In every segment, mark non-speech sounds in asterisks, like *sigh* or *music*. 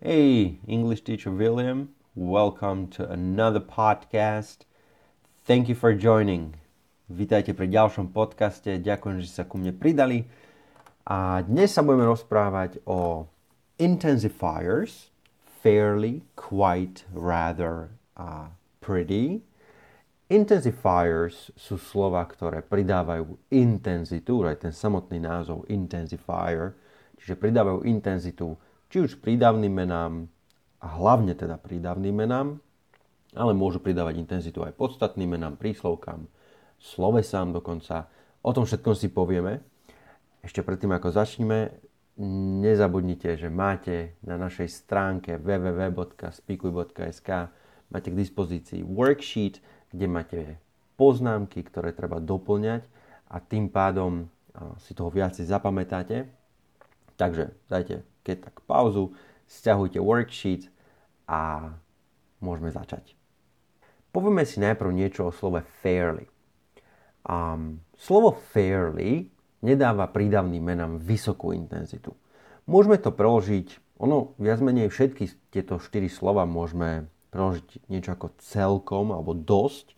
Hey, English teacher William. Welcome to another podcast. Thank you for joining. Vítajte pri ďalšom podcaste. Ďakujem, že sa ku mne pridali. A dnes sa budeme rozprávať o intensifiers, fairly, quite, rather a pretty. Intensifiers sú slova, ktoré pridávajú intenzitu, aj ten samotný názov intensifier, čiže pridávajú intenzitu či už prídavným menám, a hlavne teda prídavným menám, ale môžu pridávať intenzitu aj podstatným menám, príslovkám, slovesám dokonca. O tom všetkom si povieme. Ešte predtým, ako začneme, nezabudnite, že máte na našej stránke www.spikuj.sk máte k dispozícii worksheet, kde máte poznámky, ktoré treba doplňať a tým pádom si toho viacej zapamätáte. Takže dajte keď tak pauzu, stiahujte worksheet a môžeme začať. Povieme si najprv niečo o slove fairly. Um, slovo fairly nedáva prídavným menám vysokú intenzitu. Môžeme to preložiť, ono viac menej všetky tieto štyri slova môžeme preložiť niečo ako celkom alebo dosť.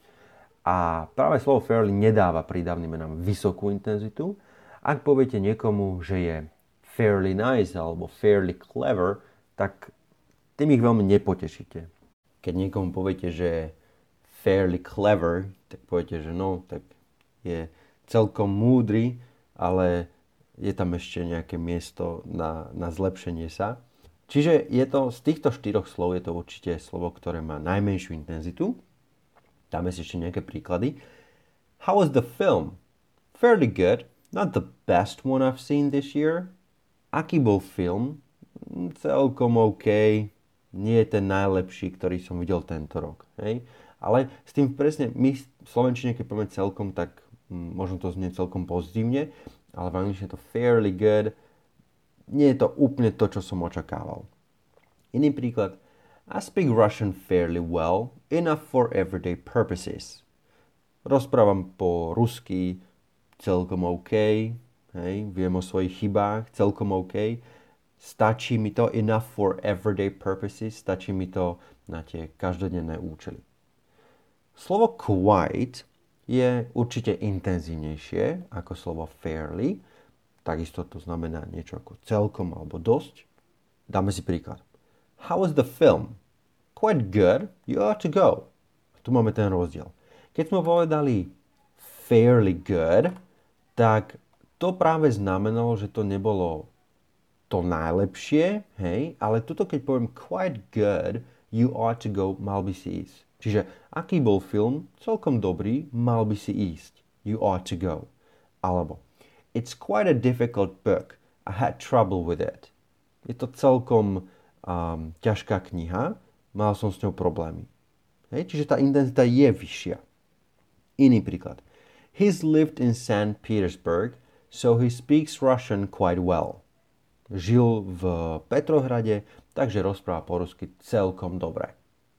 A práve slovo fairly nedáva prídavným menám vysokú intenzitu. Ak poviete niekomu, že je fairly nice alebo fairly clever, tak tým ich veľmi nepotešíte. Keď niekomu poviete, že fairly clever, tak poviete, že no, tak je celkom múdry, ale je tam ešte nejaké miesto na, na zlepšenie sa. Čiže je to, z týchto štyroch slov je to určite slovo, ktoré má najmenšiu intenzitu. Dáme si ešte nejaké príklady. How was the film? Fairly good. Not the best one I've seen this year. Aký bol film? Celkom OK. Nie je ten najlepší, ktorý som videl tento rok. Hej? Ale s tým presne, my v Slovenčine, keď povieme celkom, tak možno to znie celkom pozitívne, ale v angličtine je to fairly good nie je to úplne to, čo som očakával. Iný príklad. I speak Russian fairly well, enough for everyday purposes. Rozprávam po rusky celkom OK, hej, viem o svojich chybách, celkom OK. Stačí mi to enough for everyday purposes, stačí mi to na tie každodenné účely. Slovo quite je určite intenzívnejšie ako slovo fairly, Takisto to znamená niečo ako celkom alebo dosť. Dáme si príklad. How was the film? Quite good. You ought to go. Tu máme ten rozdiel. Keď sme povedali fairly good, tak to práve znamenalo, že to nebolo to najlepšie, hej, ale tuto keď poviem quite good, you ought to go, mal by si ísť. Čiže aký bol film? Celkom dobrý, mal by si ísť. You ought to go. Alebo It's quite a difficult book. I had trouble with it. Je to celkom um, ťažká kniha. Mal som s ňou problémy. Hej? Čiže tá intenzita je vyššia. Iný príklad. He's lived in St. Petersburg, so he speaks Russian quite well. Žil v Petrohrade, takže rozpráva po rusky celkom dobre.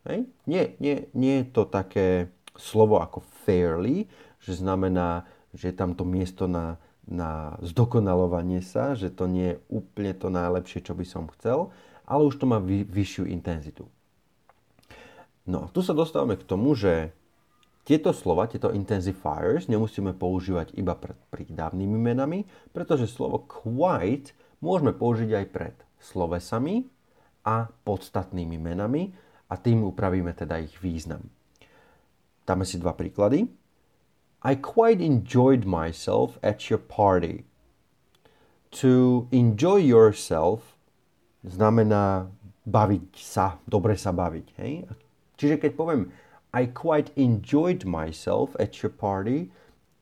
Hej? Nie, nie, nie je to také slovo ako fairly, že znamená, že je tam to miesto na na zdokonalovanie sa, že to nie je úplne to najlepšie, čo by som chcel, ale už to má vy, vyššiu intenzitu. No, tu sa dostávame k tomu, že tieto slova, tieto intensifiers nemusíme používať iba pred prídavnými menami, pretože slovo quite môžeme použiť aj pred slovesami a podstatnými menami a tým upravíme teda ich význam. Dáme si dva príklady. I quite enjoyed myself at your party. To enjoy yourself znamená baviť sa, dobre sa baviť. Hej? Čiže keď poviem I quite enjoyed myself at your party,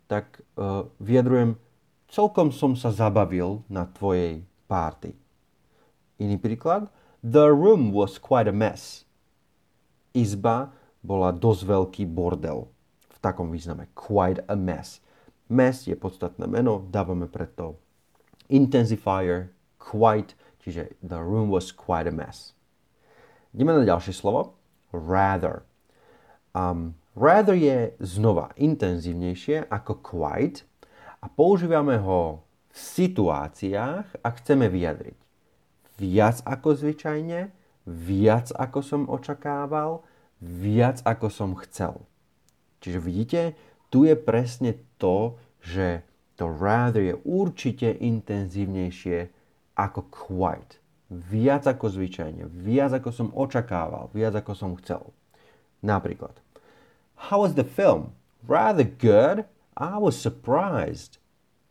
tak uh, vyjadrujem celkom som sa zabavil na tvojej party. Iný príklad. The room was quite a mess. Izba bola dosť veľký bordel takom význame. Quite a mess. Mess je podstatné meno, dávame preto intensifier, quite, čiže the room was quite a mess. Ideme na ďalšie slovo. Rather. Um, rather je znova intenzívnejšie ako quite a používame ho v situáciách, ak chceme vyjadriť viac ako zvyčajne, viac ako som očakával, viac ako som chcel. Čiže vidíte, tu je presne to, že to rather je určite intenzívnejšie ako quite. Viac ako zvyčajne, viac ako som očakával, viac ako som chcel. Napríklad, How was the film? Rather good. I was surprised.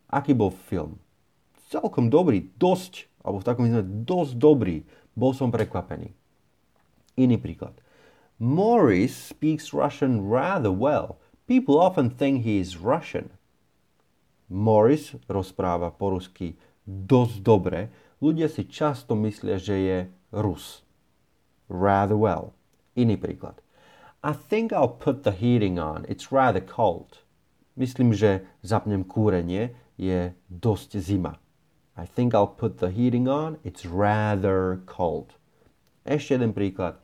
Aký bol film? Celkom dobrý, dosť, alebo v takom význame dosť dobrý. Bol som prekvapený. Iný príklad. Morris speaks Russian rather well. People often think he is Russian. Morris rozpráva po rusky dosť dobre. Ľudia si často myslia, že je Rus. Rather well. Iný príklad. I think I'll put the heating on. It's rather cold. Myslím, že zapnem kúrenie. Je dosť zima. I think I'll put the heating on. It's rather cold. Ešte jeden príklad.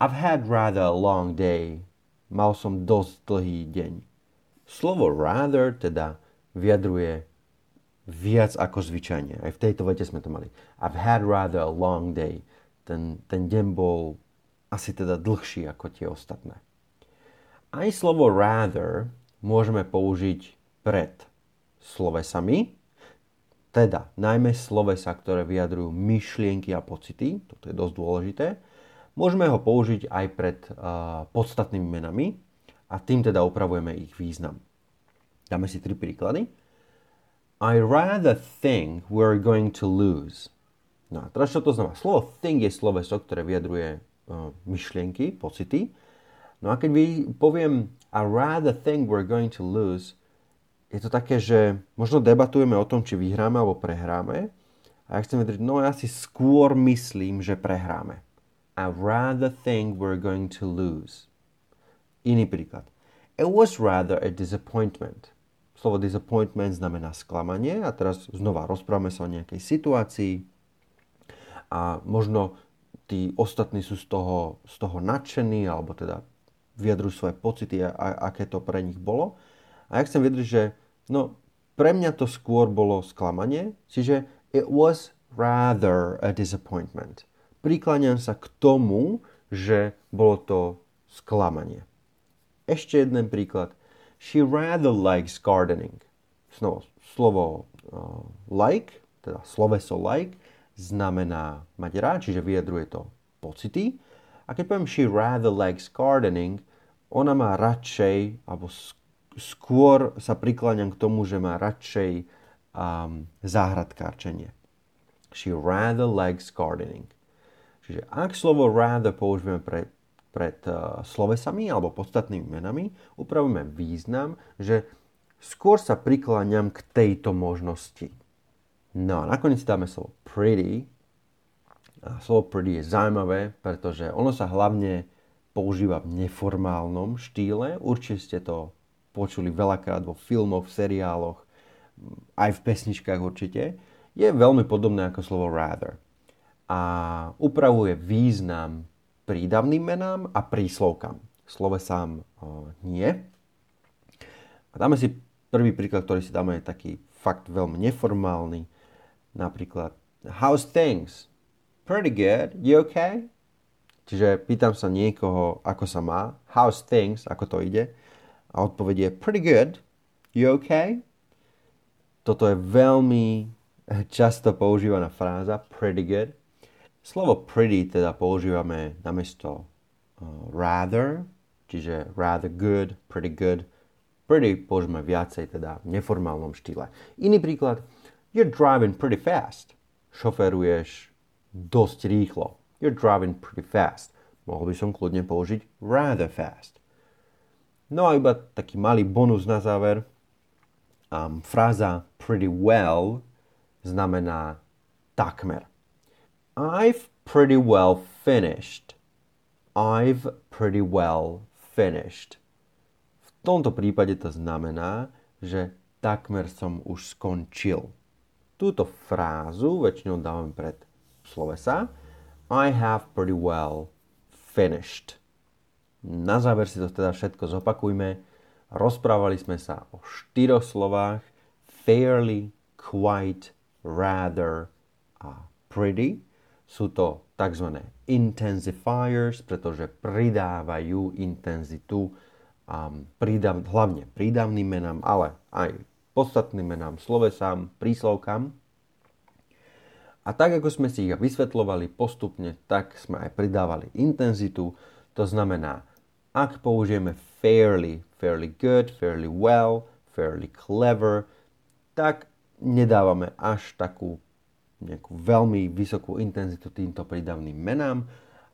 I've had rather a long day. Mal som dosť dlhý deň. Slovo rather teda vyjadruje viac ako zvyčajne. Aj v tejto vete sme to mali. I've had rather a long day. Ten, ten deň bol asi teda dlhší ako tie ostatné. Aj slovo rather môžeme použiť pred slovesami, teda najmä slovesa, ktoré vyjadrujú myšlienky a pocity, toto je dosť dôležité, Môžeme ho použiť aj pred uh, podstatnými menami a tým teda upravujeme ich význam. Dáme si tri príklady. I rather think we're going to lose. No a teraz čo to znamená? Slovo think je sloveso, ktoré vyjadruje myšlienky, pocity. No a keď vy poviem I rather think we're going to lose, je to také, že možno debatujeme o tom, či vyhráme alebo prehráme. A ja chcem vedieť, no ja si skôr myslím, že prehráme. I rather think we're going to lose. Iný príklad. It was rather a disappointment. Slovo disappointment znamená sklamanie a teraz znova rozprávame sa o nejakej situácii a možno tí ostatní sú z toho, z toho nadšení alebo teda vyjadrujú svoje pocity, a, a, aké to pre nich bolo. A ja chcem vyjadriť, že no, pre mňa to skôr bolo sklamanie, čiže it was rather a disappointment prikláňam sa k tomu, že bolo to sklamanie. Ešte jeden príklad. She rather likes gardening. Slovo, slovo uh, like, teda sloveso like, znamená mať rád, čiže vyjadruje to pocity. A keď poviem she rather likes gardening, ona má radšej, alebo skôr sa prikláňam k tomu, že má radšej um, záhradkárčenie. She rather likes gardening. Čiže ak slovo rather použijeme pred, pred uh, slovesami alebo podstatnými menami, upravíme význam, že skôr sa prikláňam k tejto možnosti. No a nakoniec dáme slovo pretty. A slovo pretty je zaujímavé, pretože ono sa hlavne používa v neformálnom štýle. Určite ste to počuli veľakrát vo filmoch, v seriáloch, aj v pesničkách určite. Je veľmi podobné ako slovo rather a upravuje význam prídavným menám a príslovkám. Slovesám uh, nie. A dáme si prvý príklad, ktorý si dáme, je taký fakt veľmi neformálny. Napríklad, how's things? Pretty good. You okay? Čiže pýtam sa niekoho, ako sa má. How's things? Ako to ide? A odpoveď je pretty good. You okay? Toto je veľmi *laughs* často používaná fráza pretty good. Slovo pretty teda používame namiesto uh, rather, čiže rather good, pretty good. Pretty používame viacej teda v neformálnom štýle. Iný príklad, you're driving pretty fast. Šoferuješ dosť rýchlo. You're driving pretty fast. Mohol by som kľudne použiť rather fast. No a iba taký malý bonus na záver. Um, fráza pretty well znamená takmer. I've pretty well finished. I've pretty well finished. V tomto prípade to znamená, že takmer som už skončil. Túto frázu väčšinou dávame pred slovesa I have pretty well finished. Na záver si to teda všetko zopakujme. Rozprávali sme sa o štyroch slovách fairly, quite, rather a pretty. sú to tzv. intensifiers, pretože pridávajú intenzitu um, prídav, hlavne prídavným menám, ale aj podstatným menám, slovesám, príslovkám. A tak, ako sme si ich vysvetľovali postupne, tak sme aj pridávali intenzitu. To znamená, ak použijeme fairly, fairly good, fairly well, fairly clever, tak nedávame až takú nejakú veľmi vysokú intenzitu týmto prídavným menám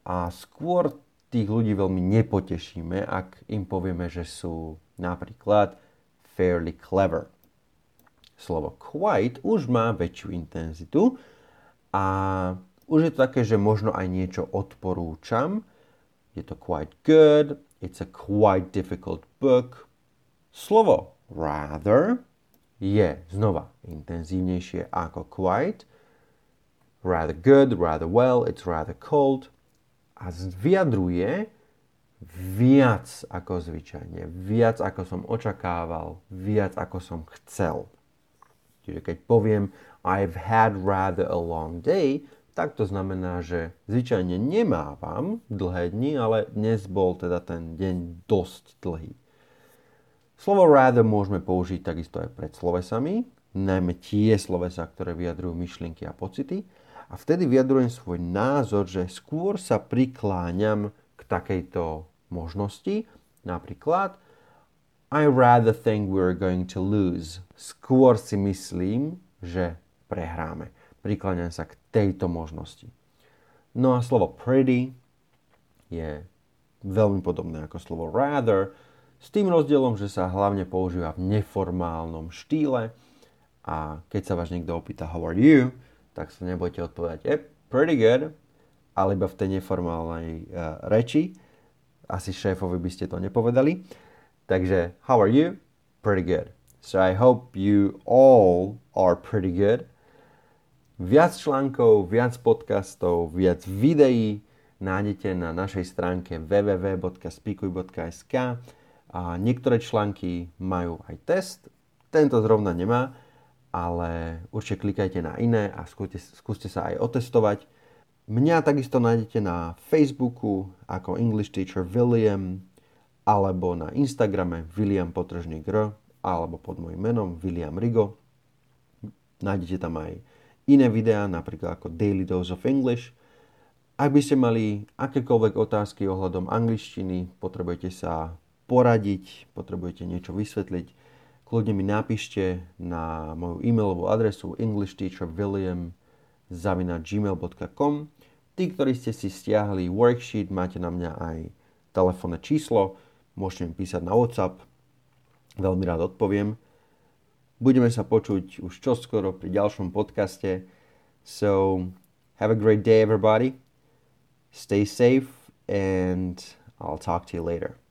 a skôr tých ľudí veľmi nepotešíme, ak im povieme, že sú napríklad fairly clever. Slovo quite už má väčšiu intenzitu a už je to také, že možno aj niečo odporúčam. Je to quite good, it's a quite difficult book. Slovo rather je znova intenzívnejšie ako quite rather good, rather well, it's rather cold a vyjadruje viac ako zvyčajne, viac ako som očakával, viac ako som chcel. Čiže keď poviem I've had rather a long day, tak to znamená, že zvyčajne nemávam dlhé dni, ale dnes bol teda ten deň dosť dlhý. Slovo rather môžeme použiť takisto aj pred slovesami, najmä tie slovesa, ktoré vyjadrujú myšlienky a pocity a vtedy vyjadrujem svoj názor, že skôr sa prikláňam k takejto možnosti. Napríklad, I rather think we're going to lose. Skôr si myslím, že prehráme. Prikláňam sa k tejto možnosti. No a slovo pretty je veľmi podobné ako slovo rather, s tým rozdielom, že sa hlavne používa v neformálnom štýle a keď sa vás niekto opýta how are you, tak sa nebojte odpovedať, yep, pretty good, ale iba v tej neformálnej uh, reči. Asi šéfovi by ste to nepovedali. Takže, how are you? Pretty good. So I hope you all are pretty good. Viac článkov, viac podcastov, viac videí nájdete na našej stránke www.spikuj.sk a niektoré články majú aj test, tento zrovna nemá, ale určite klikajte na iné a skúste, skúste sa aj otestovať. Mňa takisto nájdete na Facebooku ako English Teacher William alebo na Instagrame William Potržník R alebo pod môjim menom William Rigo. Nájdete tam aj iné videá, napríklad ako Daily Dose of English. Ak by ste mali akékoľvek otázky ohľadom angličtiny, potrebujete sa poradiť, potrebujete niečo vysvetliť, kľudne mi napíšte na moju e-mailovú adresu englishteacherwilliam.gmail.com Tí, ktorí ste si stiahli worksheet, máte na mňa aj telefónne číslo, môžete mi písať na WhatsApp, veľmi rád odpoviem. Budeme sa počuť už čoskoro pri ďalšom podcaste. So, have a great day everybody. Stay safe and I'll talk to you later.